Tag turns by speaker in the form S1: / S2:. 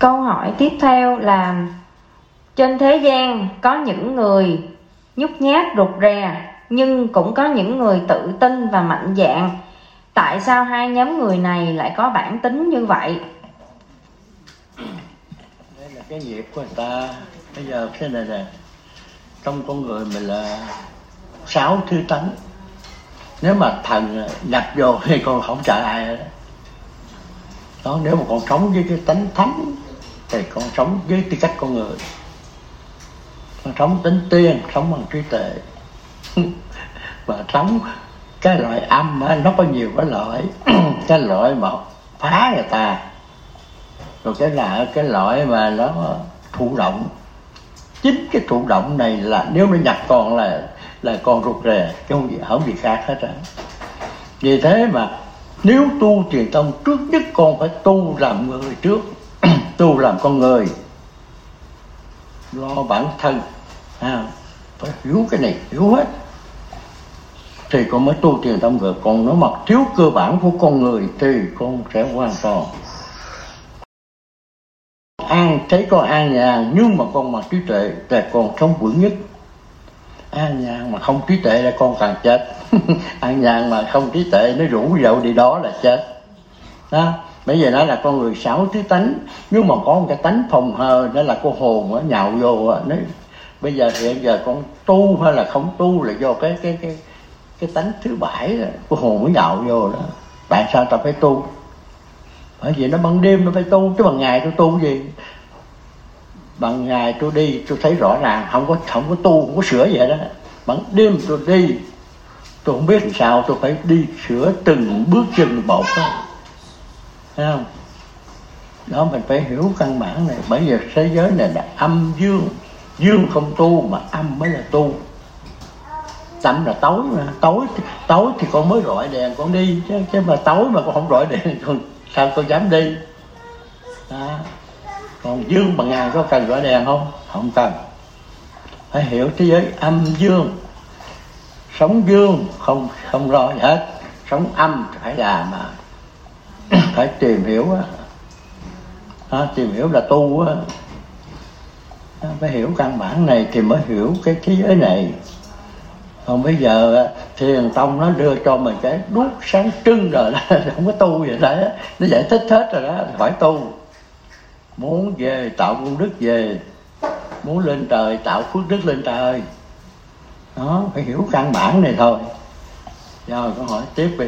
S1: câu hỏi tiếp theo là, trên thế gian có những người nhút nhát rụt rè, nhưng cũng có những người tự tin và mạnh dạn tại sao hai nhóm người này lại có bản tính như vậy?
S2: Đây là cái nghiệp của người ta. Bây giờ thế này nè, trong con người mình là sáu thứ tánh. Nếu mà thần nhập vô thì con không trả ai đó, nếu mà con sống với cái tánh thánh thì con sống với tư cách con người. Con sống tính tiên sống bằng trí tuệ. Và sống cái loại âm á, nó có nhiều cái loại. Cái loại mà phá người ta. Rồi cái là cái loại mà nó thụ động. Chính cái thụ động này là nếu nó nhập còn là là con rụt rè chứ không gì không gì khác hết á. Vì thế mà nếu tu truyền tông trước nhất con phải tu làm người trước tu làm con người lo bản thân à, phải hiểu cái này hiểu hết. Thì con mới tu truyền tâm được còn nó mặc thiếu cơ bản của con người thì con sẽ hoàn toàn an thấy con an nhàn nhưng mà con mà trí tuệ là con sống vững nhất. An nhàn mà không trí tuệ là con càng chết. An nhàn mà không trí tuệ nó rủ dậu đi đó là chết đó. Bây giờ nói là con người sáu thứ tánh. Nếu mà có một cái tánh phòng hờ đó là cô hồn á nhạo vô nó bây giờ hiện giờ con tu hay là không tu là do cái cái cái cái tánh thứ bảy đó, cô hồn mới nhạo vô đó. Tại sao ta phải tu? Bởi vì nó ban đêm nó phải tu chứ bằng ngày tôi tu gì? Bằng ngày tôi đi tôi thấy rõ ràng không có không có tu không có sửa vậy đó bằng đêm tôi đi tôi không biết làm sao tôi phải đi sửa từng bước chân một đó thấy không? Đó mình phải hiểu căn bản này. Bởi vì thế giới này là âm dương. Dương không tu mà âm mới là tu. Tắm là tối mà. Tối tối thì con mới rọi đèn con đi. Chứ, chứ mà tối mà con không rọi đèn con sao con dám đi? Đó. còn dương bằng ngày có cần rọi đèn không? Không cần. Phải hiểu thế giới âm dương. Sống dương không không lo gì hết. Sống âm phải làm mà phải tìm hiểu á. À, tìm hiểu là tu á. À, phải hiểu căn bản này thì mới hiểu cái thế giới này. Còn bây giờ thiền tông nó đưa cho mình cái đuốc sáng trưng rồi đó, không có tu vậy đó nó giải thích hết rồi đó, phải tu. Muốn về tạo công đức về. Muốn lên trời tạo phước đức lên trời. Đó, phải hiểu căn bản này thôi. Rồi câu hỏi tiếp đi.